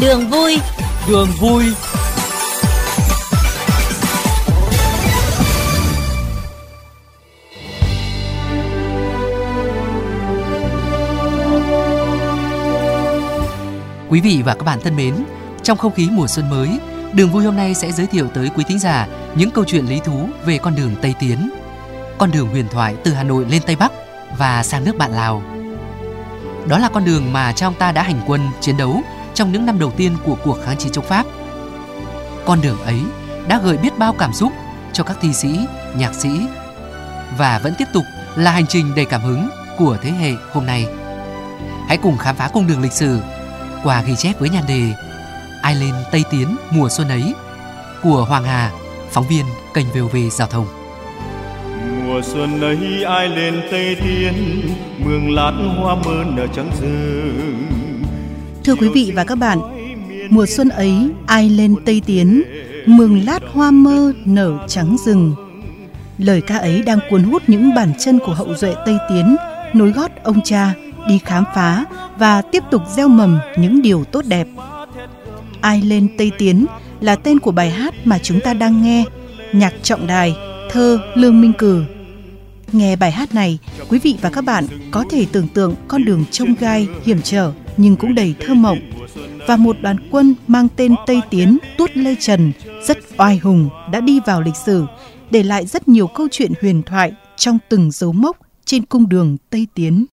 Đường vui Đường vui Quý vị và các bạn thân mến, trong không khí mùa xuân mới, Đường vui hôm nay sẽ giới thiệu tới quý thính giả những câu chuyện lý thú về con đường Tây Tiến. Con đường huyền thoại từ Hà Nội lên Tây Bắc và sang nước bạn Lào. Đó là con đường mà cha ông ta đã hành quân chiến đấu trong những năm đầu tiên của cuộc kháng chiến chống Pháp. Con đường ấy đã gợi biết bao cảm xúc cho các thi sĩ, nhạc sĩ và vẫn tiếp tục là hành trình đầy cảm hứng của thế hệ hôm nay. Hãy cùng khám phá cung đường lịch sử qua ghi chép với nhan đề Ai lên Tây Tiến mùa xuân ấy của Hoàng Hà, phóng viên kênh VOV Giao thông. Mùa xuân ấy ai lên Tây thiên mường lát hoa mơ nở trắng rừng. Thưa quý vị và các bạn, mùa xuân ấy ai lên Tây Tiến, mường lát hoa mơ nở trắng rừng. Lời ca ấy đang cuốn hút những bàn chân của hậu duệ Tây Tiến, nối gót ông cha, đi khám phá và tiếp tục gieo mầm những điều tốt đẹp. Ai lên Tây Tiến là tên của bài hát mà chúng ta đang nghe, nhạc trọng đài, thơ Lương Minh Cử. Nghe bài hát này, quý vị và các bạn có thể tưởng tượng con đường trông gai, hiểm trở nhưng cũng đầy thơ mộng và một đoàn quân mang tên Tây Tiến Tuốt Lê Trần rất oai hùng đã đi vào lịch sử, để lại rất nhiều câu chuyện huyền thoại trong từng dấu mốc trên cung đường Tây Tiến.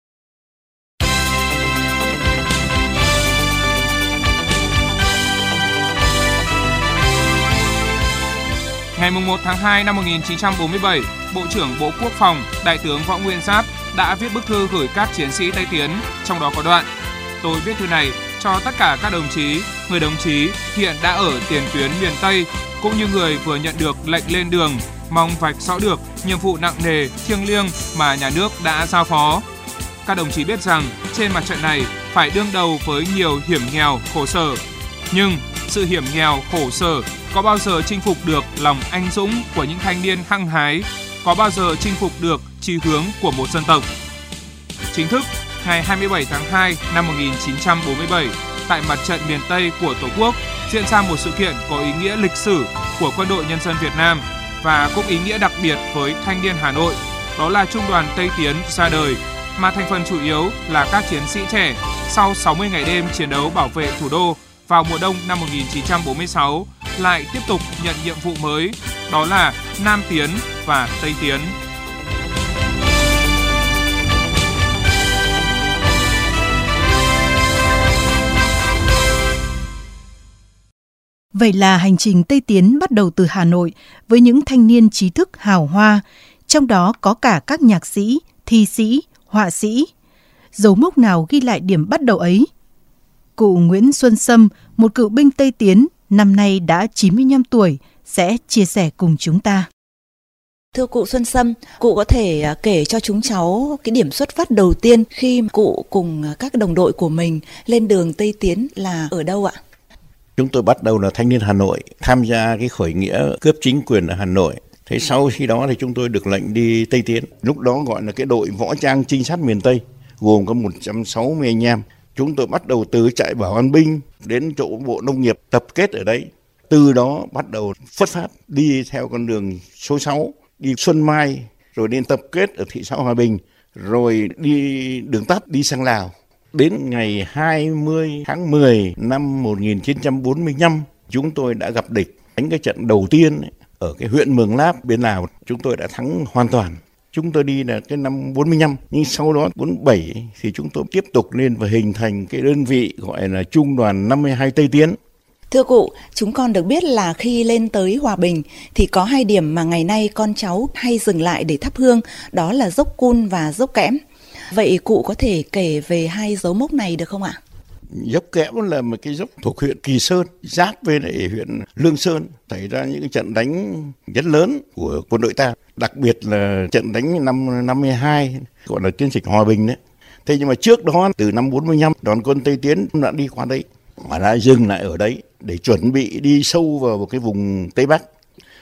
Ngày 1 tháng 2 năm 1947, Bộ trưởng Bộ Quốc phòng Đại tướng Võ Nguyên Giáp đã viết bức thư gửi các chiến sĩ Tây Tiến, trong đó có đoạn Tôi viết thư này cho tất cả các đồng chí, người đồng chí hiện đã ở tiền tuyến miền Tây cũng như người vừa nhận được lệnh lên đường, mong vạch rõ được nhiệm vụ nặng nề, thiêng liêng mà nhà nước đã giao phó. Các đồng chí biết rằng trên mặt trận này phải đương đầu với nhiều hiểm nghèo, khổ sở. Nhưng sự hiểm nghèo, khổ sở có bao giờ chinh phục được lòng anh dũng của những thanh niên hăng hái, có bao giờ chinh phục được chi hướng của một dân tộc. Chính thức, ngày 27 tháng 2 năm 1947, tại mặt trận miền Tây của Tổ quốc diễn ra một sự kiện có ý nghĩa lịch sử của Quân đội Nhân dân Việt Nam và cũng ý nghĩa đặc biệt với thanh niên Hà Nội, đó là Trung đoàn Tây Tiến ra đời, mà thành phần chủ yếu là các chiến sĩ trẻ sau 60 ngày đêm chiến đấu bảo vệ thủ đô vào mùa đông năm 1946 lại tiếp tục nhận nhiệm vụ mới, đó là Nam Tiến và Tây Tiến. Vậy là hành trình Tây Tiến bắt đầu từ Hà Nội với những thanh niên trí thức hào hoa, trong đó có cả các nhạc sĩ, thi sĩ, họa sĩ. Dấu mốc nào ghi lại điểm bắt đầu ấy? Cụ Nguyễn Xuân Sâm, một cựu binh Tây Tiến, năm nay đã 95 tuổi, sẽ chia sẻ cùng chúng ta. Thưa cụ Xuân Sâm, cụ có thể à, kể cho chúng cháu cái điểm xuất phát đầu tiên khi cụ cùng các đồng đội của mình lên đường Tây Tiến là ở đâu ạ? Chúng tôi bắt đầu là thanh niên Hà Nội, tham gia cái khởi nghĩa cướp chính quyền ở Hà Nội. Thế sau khi đó thì chúng tôi được lệnh đi Tây Tiến. Lúc đó gọi là cái đội võ trang trinh sát miền Tây, gồm có 160 anh em. Chúng tôi bắt đầu từ trại bảo an binh đến chỗ bộ nông nghiệp tập kết ở đấy. Từ đó bắt đầu xuất phát đi theo con đường số 6, đi Xuân Mai, rồi đến tập kết ở thị xã Hòa Bình, rồi đi đường tắt đi sang Lào. Đến ngày 20 tháng 10 năm 1945, chúng tôi đã gặp địch. Đánh cái trận đầu tiên ấy, ở cái huyện Mường Láp bên Lào, chúng tôi đã thắng hoàn toàn. Chúng tôi đi là cái năm 45, nhưng sau đó 47 thì chúng tôi tiếp tục lên và hình thành cái đơn vị gọi là Trung đoàn 52 Tây Tiến. Thưa cụ, chúng con được biết là khi lên tới Hòa Bình thì có hai điểm mà ngày nay con cháu hay dừng lại để thắp hương, đó là dốc cun và dốc kẽm. Vậy cụ có thể kể về hai dấu mốc này được không ạ? Dốc kẽm là một cái dốc thuộc huyện Kỳ Sơn, giáp với lại huyện Lương Sơn, xảy ra những trận đánh rất lớn của quân đội ta, đặc biệt là trận đánh năm 52 gọi là chiến dịch Hòa Bình đấy. Thế nhưng mà trước đó từ năm 45 đoàn quân Tây Tiến đã đi qua đấy mà đã dừng lại ở đấy để chuẩn bị đi sâu vào một cái vùng Tây Bắc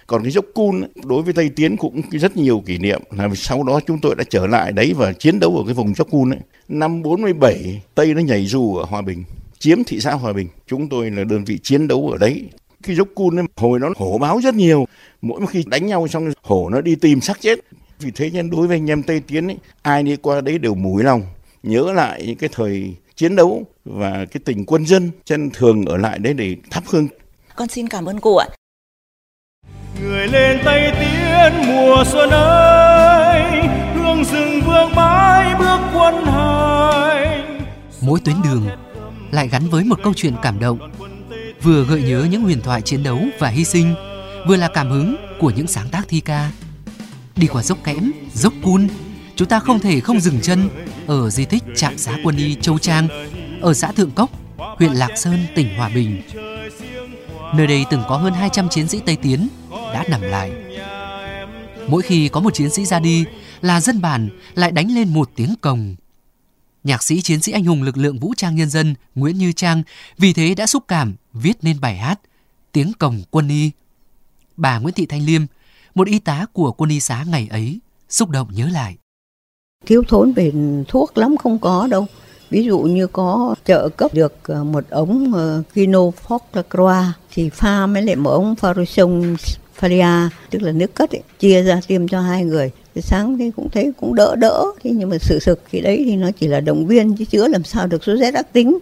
còn cái dốc cun đối với Tây Tiến cũng rất nhiều kỷ niệm là sau đó chúng tôi đã trở lại đấy và chiến đấu ở cái vùng dốc cun ấy. Năm 47 Tây nó nhảy dù ở Hòa Bình chiếm thị xã Hòa Bình. Chúng tôi là đơn vị chiến đấu ở đấy. Cái dốc cun ấy, hồi nó hổ báo rất nhiều. Mỗi khi đánh nhau xong hổ nó đi tìm xác chết. Vì thế nên đối với anh em Tây Tiến ấy, ai đi qua đấy đều mũi lòng nhớ lại những cái thời chiến đấu và cái tình quân dân chân thường ở lại đấy để thắp hương. Con xin cảm ơn cụ ạ. Người lên Tây Tiến mùa xuân ơi, hương rừng vương mãi bước quân hành. Mỗi tuyến đường lại gắn với một câu chuyện cảm động, vừa gợi nhớ những huyền thoại chiến đấu và hy sinh, vừa là cảm hứng của những sáng tác thi ca. Đi qua dốc kẽm, dốc cun, chúng ta không thể không dừng chân ở di tích trạm xá quân y Châu Trang ở xã Thượng Cốc, huyện Lạc Sơn, tỉnh Hòa Bình. Nơi đây từng có hơn 200 chiến sĩ Tây Tiến đã nằm lại. Mỗi khi có một chiến sĩ ra đi là dân bản lại đánh lên một tiếng cồng. Nhạc sĩ chiến sĩ anh hùng lực lượng vũ trang nhân dân Nguyễn Như Trang vì thế đã xúc cảm viết nên bài hát Tiếng cồng quân y. Bà Nguyễn Thị Thanh Liêm, một y tá của quân y xá ngày ấy, xúc động nhớ lại. Thiếu thốn về thuốc lắm không có đâu. Ví dụ như có trợ cấp được ờ, một ống ờ, Kino Fox thì pha mới lại một ống Farosong Faria tức là nước cất ấy, chia ra tiêm cho hai người. Thì sáng thì cũng thấy cũng đỡ đỡ. Thế nhưng mà sự thực thì đấy thì nó chỉ là động viên chứ chữa làm sao được số Z ác tính.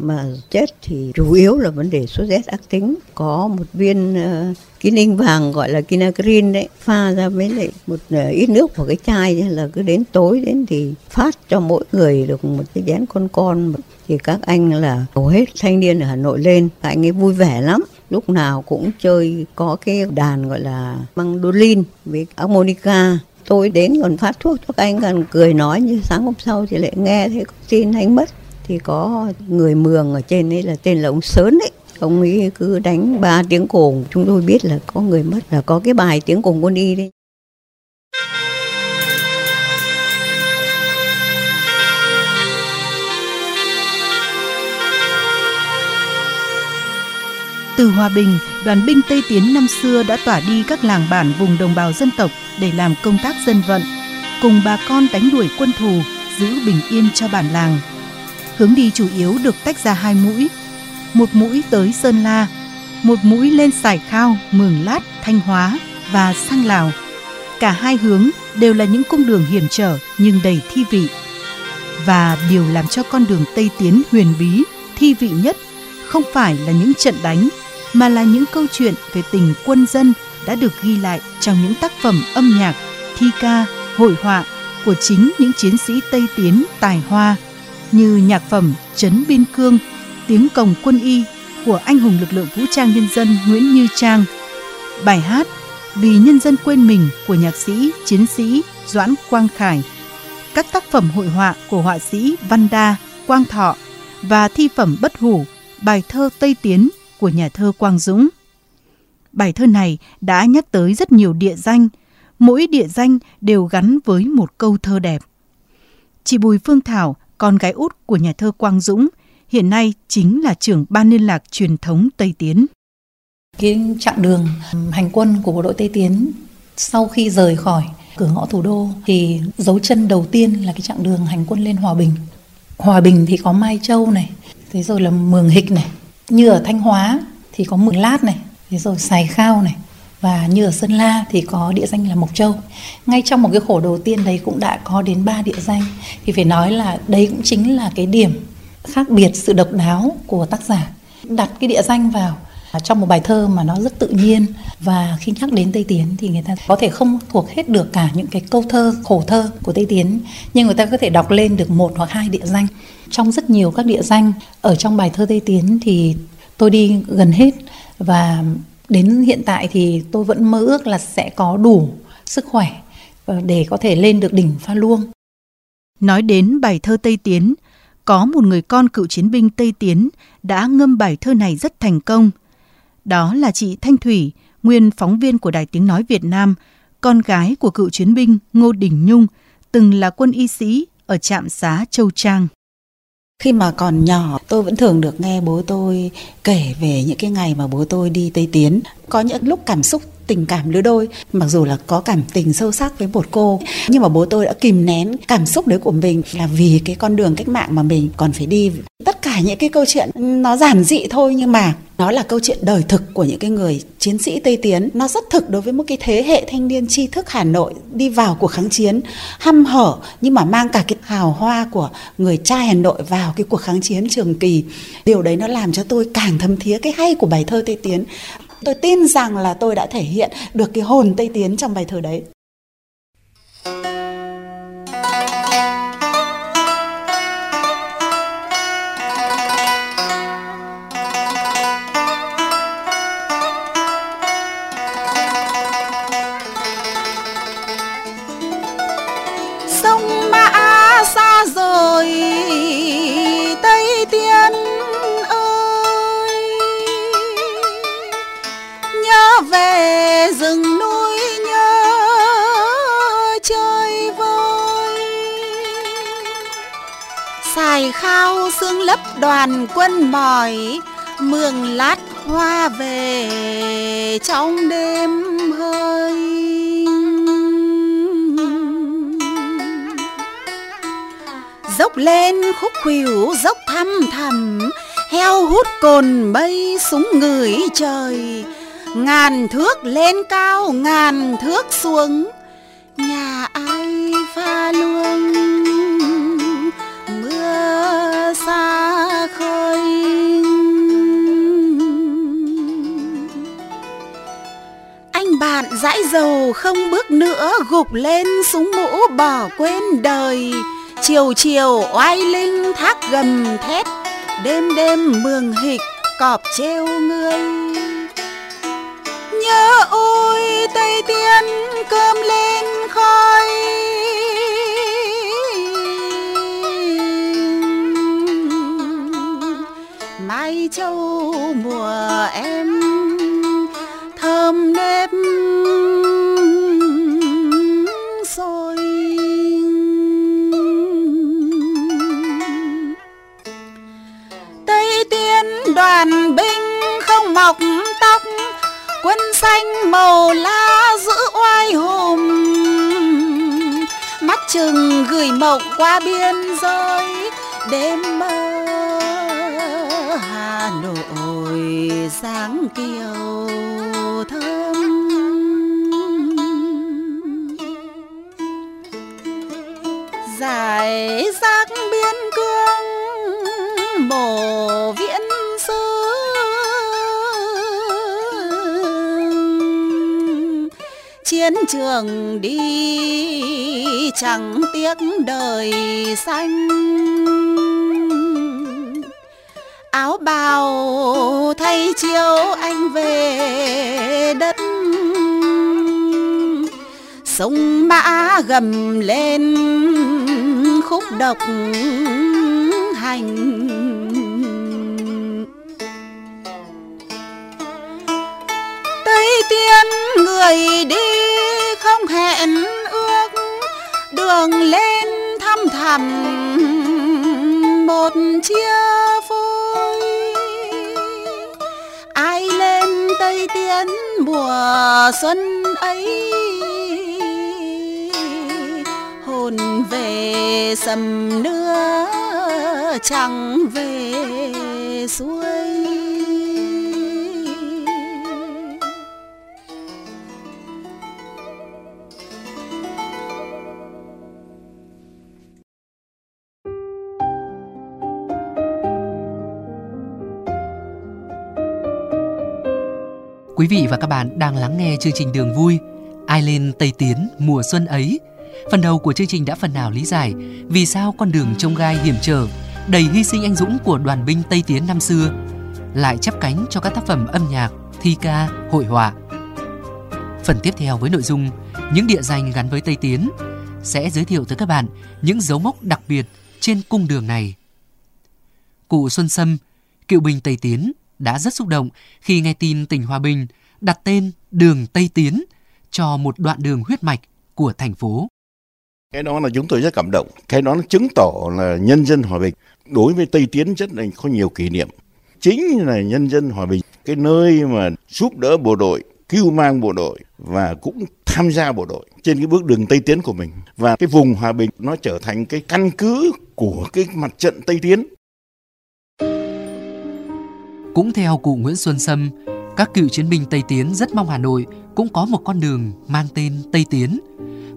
Mà chết thì chủ yếu là vấn đề số Z ác tính. Có một viên ờ, uh, cái ninh vàng gọi là kinagrin đấy pha ra với lại một uh, ít nước vào cái chai là cứ đến tối đến thì phát cho mỗi người được một cái chén con con. Thì các anh là hầu hết thanh niên ở Hà Nội lên các anh ấy vui vẻ lắm lúc nào cũng chơi, có cái đàn gọi là mandolin với harmonica. Tôi đến còn phát thuốc cho các anh, còn cười nói như sáng hôm sau thì lại nghe thấy tin anh mất. Thì có người mường ở trên ấy là tên là ông sớn ấy. Ông ấy cứ đánh ba tiếng cồn. Chúng tôi biết là có người mất là có cái bài tiếng cồn con đi đấy. Từ Hòa Bình, đoàn binh Tây Tiến năm xưa đã tỏa đi các làng bản vùng đồng bào dân tộc để làm công tác dân vận, cùng bà con đánh đuổi quân thù, giữ bình yên cho bản làng. Hướng đi chủ yếu được tách ra hai mũi, một mũi tới Sơn La, một mũi lên Sải Khao, Mường Lát, Thanh Hóa và sang Lào. Cả hai hướng đều là những cung đường hiểm trở nhưng đầy thi vị. Và điều làm cho con đường Tây Tiến huyền bí, thi vị nhất không phải là những trận đánh mà là những câu chuyện về tình quân dân đã được ghi lại trong những tác phẩm âm nhạc, thi ca, hội họa của chính những chiến sĩ Tây Tiến tài hoa như nhạc phẩm Trấn Biên Cương, Tiếng Cồng Quân Y của anh hùng lực lượng vũ trang nhân dân Nguyễn Như Trang, bài hát Vì nhân dân quên mình của nhạc sĩ, chiến sĩ Doãn Quang Khải, các tác phẩm hội họa của họa sĩ Văn Đa, Quang Thọ và thi phẩm bất hủ, bài thơ Tây Tiến của nhà thơ Quang Dũng. Bài thơ này đã nhắc tới rất nhiều địa danh, mỗi địa danh đều gắn với một câu thơ đẹp. Chị Bùi Phương Thảo, con gái út của nhà thơ Quang Dũng, hiện nay chính là trưởng ban liên lạc truyền thống Tây Tiến. Cái chặng đường hành quân của bộ đội Tây Tiến sau khi rời khỏi cửa ngõ thủ đô thì dấu chân đầu tiên là cái chặng đường hành quân lên Hòa Bình. Hòa Bình thì có Mai Châu này, thế rồi là Mường Hịch này, như ở Thanh Hóa thì có Mường Lát này, thế rồi Sài Khao này và như ở Sơn La thì có địa danh là Mộc Châu. Ngay trong một cái khổ đầu tiên đấy cũng đã có đến ba địa danh. Thì phải nói là đấy cũng chính là cái điểm khác biệt sự độc đáo của tác giả. Đặt cái địa danh vào à, trong một bài thơ mà nó rất tự nhiên và khi nhắc đến Tây Tiến thì người ta có thể không thuộc hết được cả những cái câu thơ khổ thơ của Tây Tiến nhưng người ta có thể đọc lên được một hoặc hai địa danh trong rất nhiều các địa danh ở trong bài thơ Tây Tiến thì tôi đi gần hết và đến hiện tại thì tôi vẫn mơ ước là sẽ có đủ sức khỏe ờ, để có thể lên được đỉnh Pha Luông. Nói đến bài thơ Tây Tiến, có một người con cựu chiến binh Tây Tiến đã ngâm bài thơ này rất thành công. Đó là chị Thanh Thủy, nguyên phóng viên của Đài Tiếng Nói Việt Nam, con gái của cựu chiến binh Ngô Đình Nhung, từng là quân y sĩ ở trạm xá Châu Trang. Khi mà còn nhỏ, tôi vẫn thường được nghe bố tôi kể về những cái ngày mà bố tôi đi Tây Tiến. Có những lúc cảm xúc tình cảm lứa đôi, mặc dù là có cảm tình sâu sắc với một cô, nhưng mà bố tôi đã kìm nén cảm xúc đấy của mình là vì cái con đường cách mạng mà mình còn phải đi. Tất cả những cái câu chuyện nó giản dị thôi nhưng mà nó là câu chuyện đời thực của những cái người chiến sĩ Tây Tiến. Nó rất thực đối với một cái thế hệ thanh niên tri thức Hà Nội đi vào cuộc kháng chiến, hăm hở nhưng mà mang cả cái hào hoa của người trai Hà Nội vào cái cuộc kháng chiến trường kỳ. Điều đấy nó làm cho tôi càng thấm thía cái hay của bài thơ Tây Tiến tôi tin rằng là tôi đã thể hiện được cái hồn Tây Tiến trong bài thơ đấy. Mỏi mường lát hoa về trong đêm hơi. Dốc lên khúc khuỷu, dốc thăm thầm heo hút cồn bay súng người trời. Ngàn thước lên cao, ngàn thước xuống, nhà ai pha luông dãi dầu không bước nữa gục lên súng mũ bỏ quên đời. Chiều chiều oai linh thác gầm thét, đêm đêm mường hịch cọp treo ngươi nhớ ôi tây tiên cơm lên khói. Mai châu mùa em qua biên giới, đêm mơ Hà Nội, sáng kiều thơm. Giải rác biên cương bổ viễn sư chiến trường đi chẳng tiếc đời xanh. Áo bào thay chiếu anh về đất. Sông mã gầm lên, khúc độc hành. Tây tiên người đi thẳm một chia phôi. Ai lên tây tiến mùa xuân ấy, hồn về sầm nữa chẳng về xuôi Quý vị và các bạn đang lắng nghe chương trình Đường Vui Ai lên Tây Tiến mùa xuân ấy. Phần đầu của chương trình đã phần nào lý giải Vì sao con đường trông gai hiểm trở Đầy hy sinh anh dũng của đoàn binh Tây Tiến năm xưa Lại chắp cánh cho các tác phẩm âm nhạc, thi ca, hội họa. Phần tiếp theo với nội dung Những địa danh gắn với Tây Tiến Sẽ giới thiệu tới các bạn những dấu mốc đặc biệt trên cung đường này. Cụ Xuân Sâm, cựu binh Tây Tiến đã rất xúc động khi nghe tin tỉnh Hòa Bình đặt tên đường Tây Tiến cho một đoạn đường huyết mạch của thành phố. Cái đó là chúng tôi rất cảm động. Cái đó nó chứng tỏ là nhân dân Hòa Bình đối với Tây Tiến rất là có nhiều kỷ niệm. Chính là nhân dân Hòa Bình, cái nơi mà giúp đỡ bộ đội cứu mang bộ đội và cũng tham gia bộ đội trên cái bước đường Tây Tiến của mình và cái vùng hòa bình nó trở thành cái căn cứ của cái mặt trận Tây Tiến. Cũng theo cụ Nguyễn Xuân Sâm, các cựu chiến binh Tây Tiến rất mong Hà Nội cũng có một con đường mang tên Tây Tiến.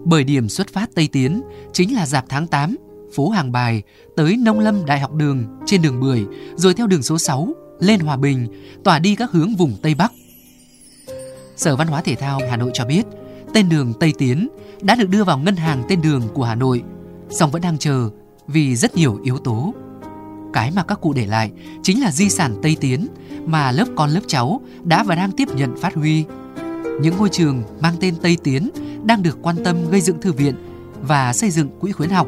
Bởi điểm xuất phát Tây Tiến chính là dạp tháng 8, phố Hàng Bài tới Nông Lâm Đại học đường trên đường Bưởi rồi theo đường số 6 lên Hòa Bình, tỏa đi các hướng vùng Tây Bắc. Sở Văn hóa Thể thao Hà Nội cho biết, tên đường Tây Tiến đã được đưa vào ngân hàng tên đường của Hà Nội, song vẫn đang chờ vì rất nhiều yếu tố. Cái mà các cụ để lại chính là di sản Tây Tiến mà lớp con lớp cháu đã và đang tiếp nhận phát huy. Những ngôi trường mang tên Tây Tiến đang được quan tâm gây dựng thư viện và xây dựng quỹ khuyến học.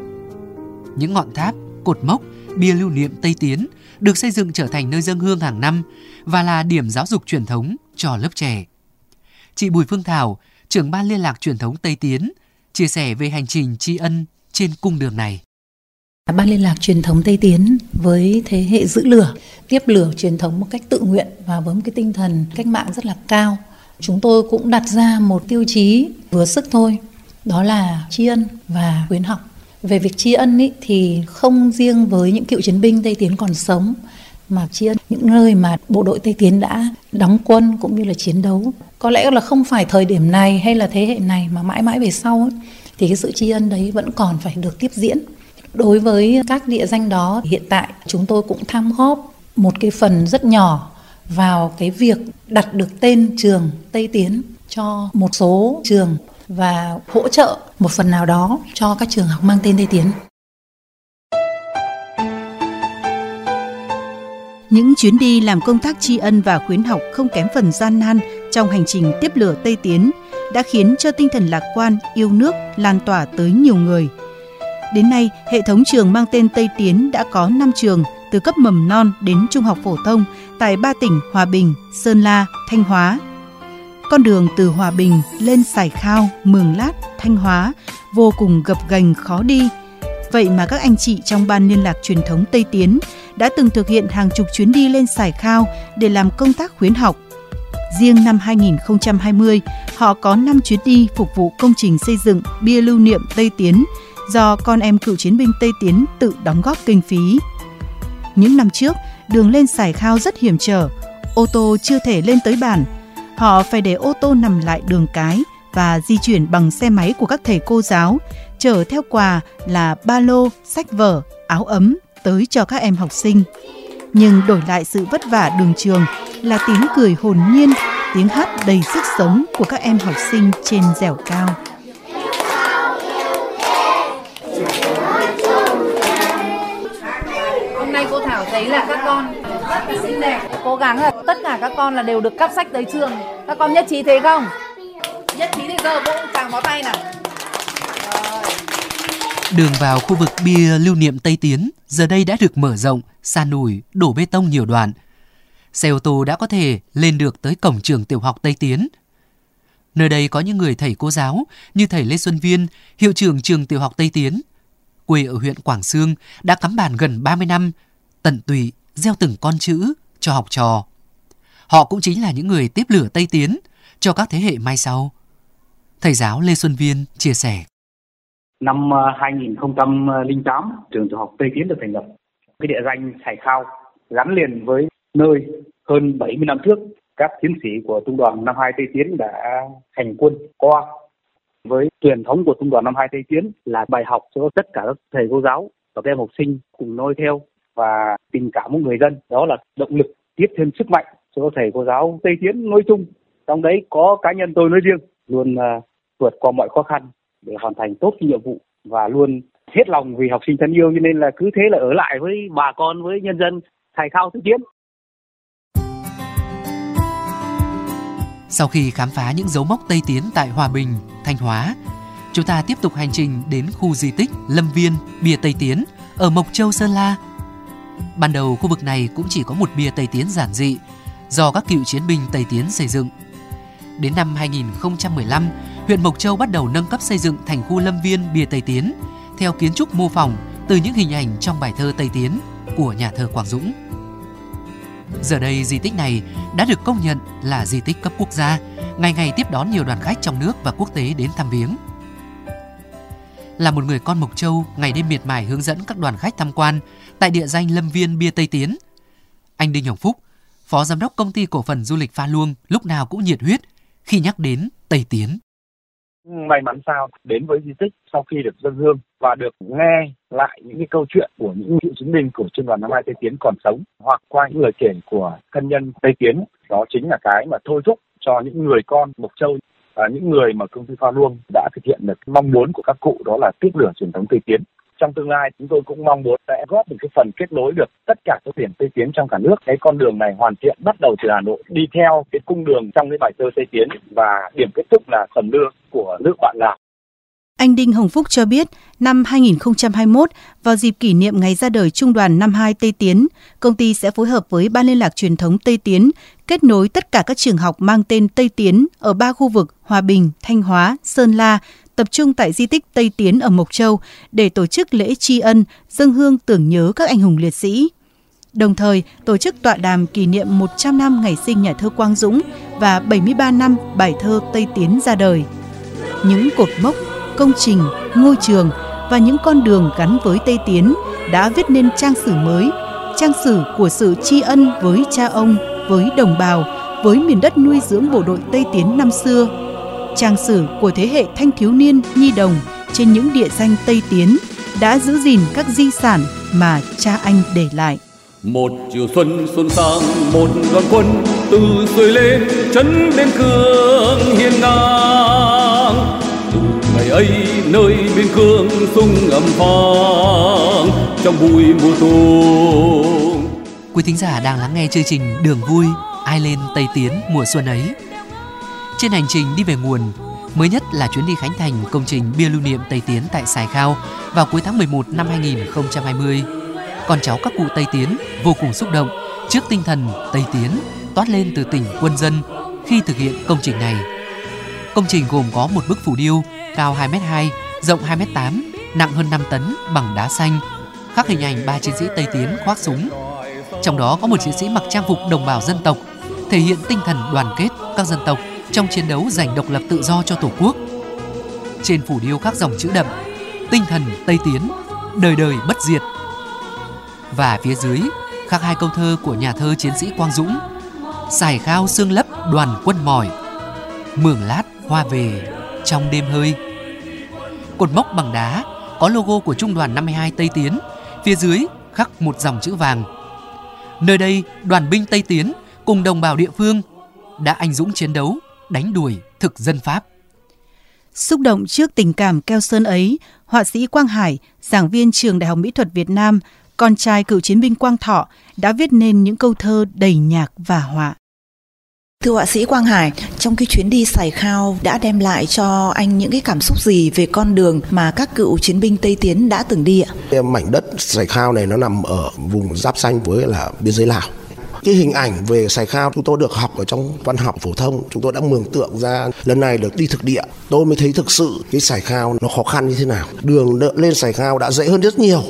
Những ngọn tháp, cột mốc, bia lưu niệm Tây Tiến được xây dựng trở thành nơi dân hương hàng năm và là điểm giáo dục truyền thống cho lớp trẻ. Chị Bùi Phương Thảo, trưởng ban liên lạc truyền thống Tây Tiến, chia sẻ về hành trình tri ân trên cung đường này. À, ban liên lạc truyền thống Tây Tiến với thế hệ giữ lửa, tiếp lửa truyền thống một cách tự nguyện và với một cái tinh thần cách mạng rất là cao. Chúng tôi cũng đặt ra một tiêu chí vừa sức thôi, đó là tri ân và khuyến học. Về việc tri ân ý, thì không riêng với những cựu chiến binh Tây Tiến còn sống mà tri ân những nơi mà bộ đội Tây Tiến đã đóng quân cũng như là chiến đấu. Có lẽ là không phải thời điểm này hay là thế hệ này mà mãi mãi về sau ấy, thì cái sự tri ân đấy vẫn còn phải được tiếp diễn. Đối với các địa danh đó hiện tại chúng tôi cũng tham góp một cái phần rất nhỏ vào cái việc đặt được tên trường Tây Tiến cho một số trường và hỗ trợ một phần nào đó cho các trường học mang tên Tây Tiến. Những chuyến đi làm công tác tri ân và khuyến học không kém phần gian nan trong hành trình tiếp lửa Tây Tiến đã khiến cho tinh thần lạc quan, yêu nước lan tỏa tới nhiều người. Đến nay, hệ thống trường mang tên Tây Tiến đã có 5 trường từ cấp mầm non đến trung học phổ thông tại ba tỉnh Hòa Bình, Sơn La, Thanh Hóa. Con đường từ Hòa Bình lên Sải Khao, Mường Lát, Thanh Hóa vô cùng gập ghềnh khó đi. Vậy mà các anh chị trong ban liên lạc truyền thống Tây Tiến đã từng thực hiện hàng chục chuyến đi lên Sải Khao để làm công tác khuyến học. Riêng năm 2020, họ có 5 chuyến đi phục vụ công trình xây dựng bia lưu niệm Tây Tiến do con em cựu chiến binh Tây Tiến tự đóng góp kinh phí. Những năm trước, đường lên Sài Khao rất hiểm trở, ô tô chưa thể lên tới bản. Họ phải để ô tô nằm lại đường cái và di chuyển bằng xe máy của các thầy cô giáo, chở theo quà là ba lô, sách vở, áo ấm tới cho các em học sinh. Nhưng đổi lại sự vất vả đường trường là tiếng cười hồn nhiên, tiếng hát đầy sức sống của các em học sinh trên dẻo cao. Hôm nay cô Thảo thấy là các con rất xinh đẹp. Cố gắng là tất cả các con là đều được cắp sách tới trường. Các con nhất trí thế không? Nhất trí thì giờ vỗ càng bó tay nào. Đường vào khu vực bia lưu niệm Tây Tiến giờ đây đã được mở rộng, san ủi, đổ bê tông nhiều đoạn. Xe ô tô đã có thể lên được tới cổng trường tiểu học Tây Tiến. Nơi đây có những người thầy cô giáo như thầy Lê Xuân Viên, hiệu trưởng trường tiểu học Tây Tiến. Quê ở huyện Quảng Sương đã cắm bàn gần 30 năm, tận tụy gieo từng con chữ cho học trò. Họ cũng chính là những người tiếp lửa Tây Tiến cho các thế hệ mai sau. Thầy giáo Lê Xuân Viên chia sẻ. Năm ờ, 2008, trường tiểu học Tây Tiến được thành lập. Cái địa danh Sài Khao gắn liền với nơi hơn 70 năm trước các chiến sĩ của trung đoàn 52 Tây Tiến đã hành quân qua với truyền thống của trung đoàn 52 Tây Tiến là bài học cho tất cả các thầy cô giáo và các em học sinh cùng noi theo và tình cảm của người dân. Đó là động lực tiếp thêm sức mạnh cho thầy cô giáo Tây Tiến nói chung. Trong đấy có cá nhân tôi nói riêng luôn uh, vượt qua mọi khó khăn để hoàn thành tốt cái nhiệm vụ và luôn hết lòng vì học sinh thân yêu. Cho nên là cứ thế là ở lại với bà con với nhân dân thầy khao Tây tiến. Sau khi khám phá những dấu mốc Tây Tiến tại Hòa Bình, Thanh Hóa, chúng ta tiếp tục hành trình đến khu di tích Lâm Viên, bia Tây Tiến ở Mộc Châu, Sơn La. Ban đầu khu vực này cũng chỉ có một bia Tây Tiến giản dị do các cựu chiến binh Tây Tiến xây dựng. Đến năm 2015, huyện Mộc Châu bắt đầu nâng cấp xây dựng thành khu lâm viên bia Tây Tiến theo kiến trúc mô phỏng từ những hình ảnh trong bài thơ Tây Tiến của nhà thơ Quảng Dũng. Giờ đây di tích này đã được công nhận là di tích cấp quốc gia, ngày ngày tiếp đón nhiều đoàn khách trong nước và quốc tế đến thăm viếng. Là một người con Mộc Châu, ngày đêm miệt mài hướng dẫn các đoàn khách tham quan tại địa danh Lâm Viên Bia Tây Tiến. Anh Đinh Hồng Phúc, Phó Giám đốc Công ty Cổ phần Du lịch Pha Luông lúc nào cũng nhiệt huyết khi nhắc đến Tây Tiến. May mắn sao đến với di tích sau khi được dân hương và được nghe lại những cái câu chuyện của những cựu chiến binh của trung đoàn năm hai Tây Tiến còn sống hoặc qua những lời kể của thân nhân Tây Tiến đó chính là cái mà thôi thúc cho những người con Mộc Châu và những người mà công ty Pha Luông đã thực hiện được mong muốn của các cụ đó là tiếp lửa truyền thống Tây Tiến trong tương lai chúng tôi cũng mong muốn sẽ góp một cái phần kết nối được tất cả các điểm Tây Tiến trong cả nước. Cái con đường này hoàn thiện bắt đầu từ Hà Nội đi theo cái cung đường trong cái bài thơ Tây Tiến và điểm kết thúc là phần đưa của nước bạn Lào. Anh Đinh Hồng Phúc cho biết, năm 2021, vào dịp kỷ niệm ngày ra đời Trung đoàn 52 Tây Tiến, công ty sẽ phối hợp với Ban liên lạc truyền thống Tây Tiến kết nối tất cả các trường học mang tên Tây Tiến ở ba khu vực Hòa Bình, Thanh Hóa, Sơn La tập trung tại di tích Tây Tiến ở Mộc Châu để tổ chức lễ tri ân, dân hương tưởng nhớ các anh hùng liệt sĩ. Đồng thời, tổ chức tọa đàm kỷ niệm 100 năm ngày sinh nhà thơ Quang Dũng và 73 năm bài thơ Tây Tiến ra đời. Những cột mốc, công trình, ngôi trường và những con đường gắn với Tây Tiến đã viết nên trang sử mới, trang sử của sự tri ân với cha ông, với đồng bào, với miền đất nuôi dưỡng bộ đội Tây Tiến năm xưa trang sử của thế hệ thanh thiếu niên nhi đồng trên những địa danh Tây Tiến đã giữ gìn các di sản mà cha anh để lại. Một chiều xuân xuân sang một đoàn quân từ xuôi lên chấn lên cương hiên ngang. Từ ngày ấy nơi biên cương sung ầm vang trong bụi mùa thu quý thính giả đang lắng nghe chương trình đường vui ai lên tây tiến mùa xuân ấy trên hành trình đi về nguồn, mới nhất là chuyến đi khánh thành công trình bia lưu niệm Tây Tiến tại Sài Khao vào cuối tháng 11 năm 2020. Con cháu các cụ Tây Tiến vô cùng xúc động trước tinh thần Tây Tiến toát lên từ tỉnh quân dân khi thực hiện công trình này. Công trình gồm có một bức phủ điêu cao 2m2, rộng 2m8, nặng hơn 5 tấn bằng đá xanh, khắc hình ảnh ba chiến sĩ Tây Tiến khoác súng. Trong đó có một chiến sĩ mặc trang phục đồng bào dân tộc, thể hiện tinh thần đoàn kết các dân tộc trong chiến đấu giành độc lập tự do cho Tổ quốc. Trên phủ điêu các dòng chữ đậm, tinh thần Tây Tiến, đời đời bất diệt. Và phía dưới khắc hai câu thơ của nhà thơ chiến sĩ Quang Dũng, xài khao xương lấp đoàn quân mỏi, mường lát hoa về trong đêm hơi. Cột mốc bằng đá có logo của Trung đoàn 52 Tây Tiến, phía dưới khắc một dòng chữ vàng. Nơi đây, đoàn binh Tây Tiến cùng đồng bào địa phương đã anh dũng chiến đấu đánh đuổi thực dân Pháp. Xúc động trước tình cảm keo sơn ấy, họa sĩ Quang Hải, giảng viên trường Đại học Mỹ thuật Việt Nam, con trai cựu chiến binh Quang Thọ đã viết nên những câu thơ đầy nhạc và họa. Thưa họa sĩ Quang Hải, trong cái chuyến đi Sài Khao đã đem lại cho anh những cái cảm xúc gì về con đường mà các cựu chiến binh Tây Tiến đã từng đi ạ? Mảnh đất Sài Khao này nó nằm ở vùng giáp xanh với là biên giới Lào cái hình ảnh về sài khao chúng tôi được học ở trong văn học phổ thông, chúng tôi đã mường tượng ra lần này được đi thực địa. Tôi mới thấy thực sự cái sài khao nó khó khăn như thế nào. Đường lên sài khao đã dễ hơn rất nhiều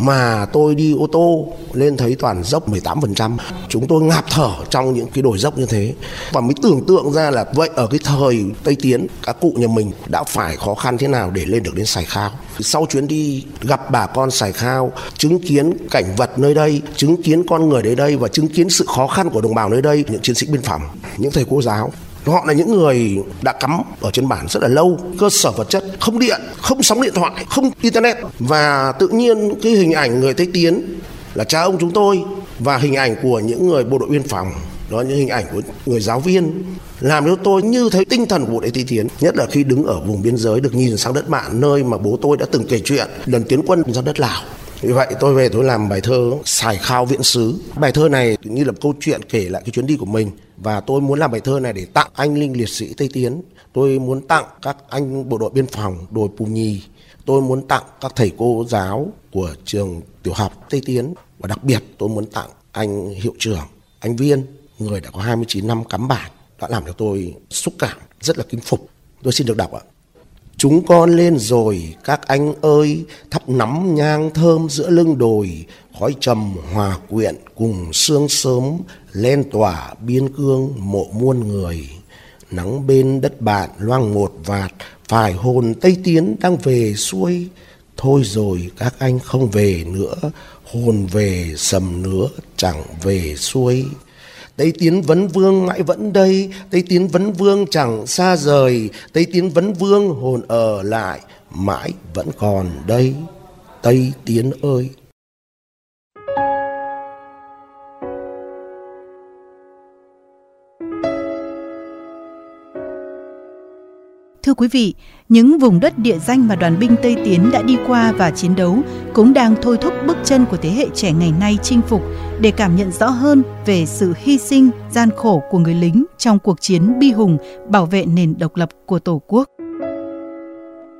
mà tôi đi ô tô lên thấy toàn dốc 18%. Chúng tôi ngạp thở trong những cái đồi dốc như thế và mới tưởng tượng ra là vậy ở cái thời Tây Tiến các cụ nhà mình đã phải khó khăn thế nào để lên được đến Sài Khao. Sau chuyến đi gặp bà con Sài Khao, chứng kiến cảnh vật nơi đây, chứng kiến con người nơi đây và chứng kiến sự khó khăn của đồng bào nơi đây, những chiến sĩ biên phòng, những thầy cô giáo họ là những người đã cắm ở trên bản rất là lâu. Cơ sở vật chất không điện, không sóng điện thoại, không internet. Và tự nhiên cái hình ảnh người tây tiến là cha ông chúng tôi và hình ảnh của những người bộ đội biên phòng, đó những hình ảnh của người giáo viên, làm cho tôi như thấy tinh thần của bộ đội tây tiến. Nhất là khi đứng ở vùng biên giới được nhìn sang đất bạn, nơi mà bố tôi đã từng kể chuyện, lần tiến quân ra đất lào. Vì vậy tôi về tôi làm bài thơ Sài Khao viện Sứ. Bài thơ này như là câu chuyện kể lại cái chuyến đi của mình và tôi muốn làm bài thơ này để tặng anh linh liệt sĩ Tây Tiến. Tôi muốn tặng các anh bộ đội biên phòng đồi Pù Nhì. Tôi muốn tặng các thầy cô giáo của trường tiểu học Tây Tiến và đặc biệt tôi muốn tặng anh hiệu trưởng, anh Viên, người đã có 29 năm cắm bản đã làm cho tôi xúc cảm rất là kính phục. Tôi xin được đọc ạ. Chúng con lên rồi các anh ơi, thắp nắm nhang thơm giữa lưng đồi, khói trầm hòa quyện cùng sương sớm lên tỏa biên cương mộ muôn người. Nắng bên đất bạn loang một vạt, phải hồn Tây Tiến đang về xuôi. Thôi rồi các anh không về nữa, hồn về sầm nữa chẳng về xuôi. Tây Tiến Vấn Vương mãi vẫn đây, Tây Tiến Vấn Vương chẳng xa rời, Tây Tiến Vấn Vương hồn ở lại, mãi vẫn còn đây. Tây Tiến ơi! Thưa quý vị, những vùng đất địa danh mà đoàn binh Tây Tiến đã đi qua và chiến đấu cũng đang thôi thúc bước chân của thế hệ trẻ ngày nay chinh phục để cảm nhận rõ hơn về sự hy sinh, gian khổ của người lính trong cuộc chiến bi hùng bảo vệ nền độc lập của Tổ quốc.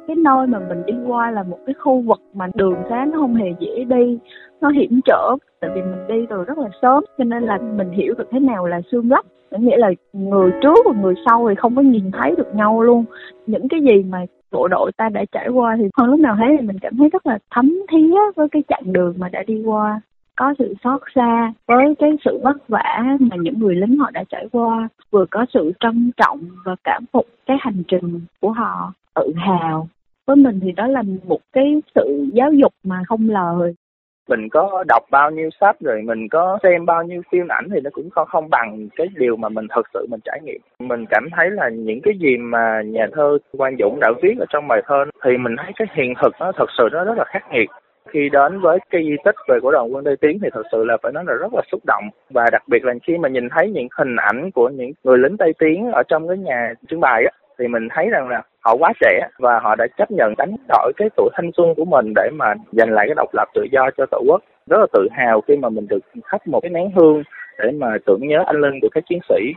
Cái nơi mà mình đi qua là một cái khu vực mà đường xá nó không hề dễ đi, nó hiểm trở tại vì mình đi từ rất là sớm cho nên là mình hiểu được thế nào là xương lấp nghĩa là người trước và người sau thì không có nhìn thấy được nhau luôn. Những cái gì mà bộ đội ta đã trải qua thì hơn lúc nào hết thì mình cảm thấy rất là thấm thía với cái chặng đường mà đã đi qua. Có sự xót xa với cái sự vất vả mà những người lính họ đã trải qua, vừa có sự trân trọng và cảm phục cái hành trình của họ tự hào. Với mình thì đó là một cái sự giáo dục mà không lời mình có đọc bao nhiêu sách rồi, mình có xem bao nhiêu phim ảnh thì nó cũng không không bằng cái điều mà mình thật sự mình trải nghiệm. Mình cảm thấy là những cái gì mà nhà thơ Quang Dũng đã viết ở trong bài thơ thì mình thấy cái hiện thực nó thật sự nó rất là khắc nghiệt. Khi đến với cái di tích về của đoàn quân Tây Tiến thì thật sự là phải nói là rất là xúc động. Và đặc biệt là khi mà nhìn thấy những hình ảnh của những người lính Tây Tiến ở trong cái nhà trưng bày á thì mình thấy rằng là họ quá trẻ và họ đã chấp nhận đánh đổi cái tuổi thanh xuân của mình để mà giành lại cái độc lập tự do cho tổ quốc. Rất là tự hào khi mà mình được thắp một cái nén hương để mà tưởng nhớ anh linh của các chiến sĩ.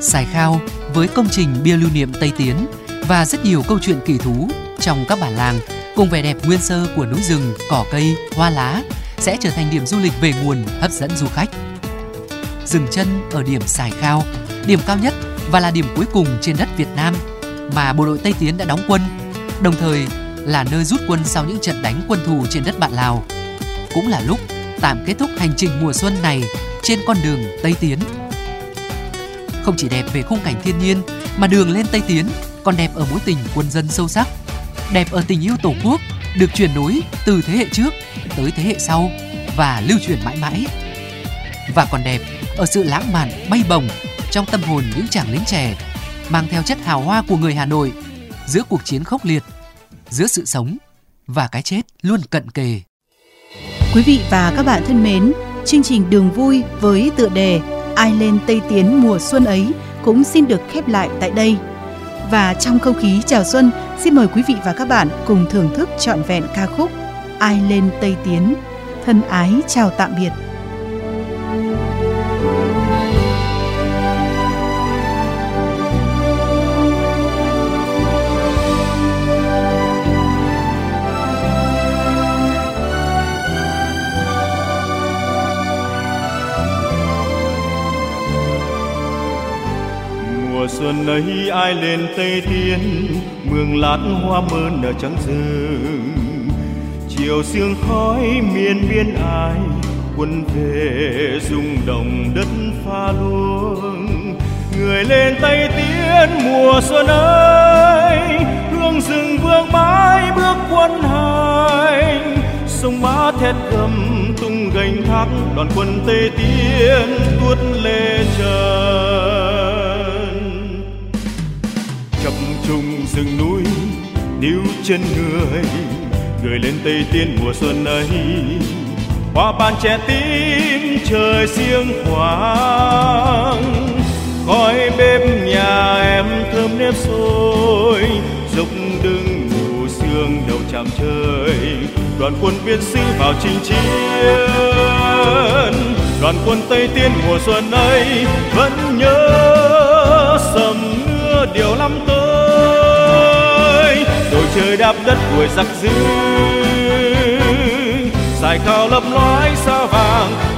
Sài Khao với công trình bia lưu niệm Tây Tiến và rất nhiều câu chuyện kỳ thú trong các bản làng cùng vẻ đẹp nguyên sơ của núi rừng, cỏ cây, hoa lá sẽ trở thành điểm du lịch về nguồn hấp dẫn du khách. Dừng chân ở điểm Sài Khao, điểm cao nhất và là điểm cuối cùng trên đất Việt Nam mà bộ đội Tây Tiến đã đóng quân, đồng thời là nơi rút quân sau những trận đánh quân thù trên đất bạn Lào. Cũng là lúc tạm kết thúc hành trình mùa xuân này trên con đường Tây Tiến. Không chỉ đẹp về khung cảnh thiên nhiên mà đường lên Tây Tiến còn đẹp ở mối tình quân dân sâu sắc, đẹp ở tình yêu Tổ quốc được truyền nối từ thế hệ trước tới thế hệ sau và lưu truyền mãi mãi. Và còn đẹp ở sự lãng mạn bay bổng trong tâm hồn những chàng lính trẻ mang theo chất hào hoa của người Hà Nội giữa cuộc chiến khốc liệt, giữa sự sống và cái chết luôn cận kề. Quý vị và các bạn thân mến, chương trình Đường Vui với tựa đề Ai lên Tây Tiến mùa xuân ấy cũng xin được khép lại tại đây. Và trong không khí chào xuân, xin mời quý vị và các bạn cùng thưởng thức trọn vẹn ca khúc Ai lên Tây Tiến. Thân ái chào tạm biệt. Xuân ấy ai lên tây tiến mường lát hoa mơ nở trắng rừng chiều sương khói miền biên ai, quân về rung động đất pha luông. Người lên tây tiến mùa xuân ơi hương rừng vương mãi bước quân hành. Sông mã thét gầm tung gành thác, đoàn quân tây tiến tuốt lê trời. Níu chân người người lên tây tiên mùa xuân ấy. Hoa ban trẻ tím trời siêng khoáng khói bếp nhà em thơm nếp sôi. Dục đừng ngủ sương đầu chạm trời, đoàn quân biên sư vào chinh chiến. Đoàn quân tây tiên mùa xuân ấy vẫn nhớ sầm mưa, điều năm tới trời đạp đất buổi giặc dữ dài cao lấp loái sao vàng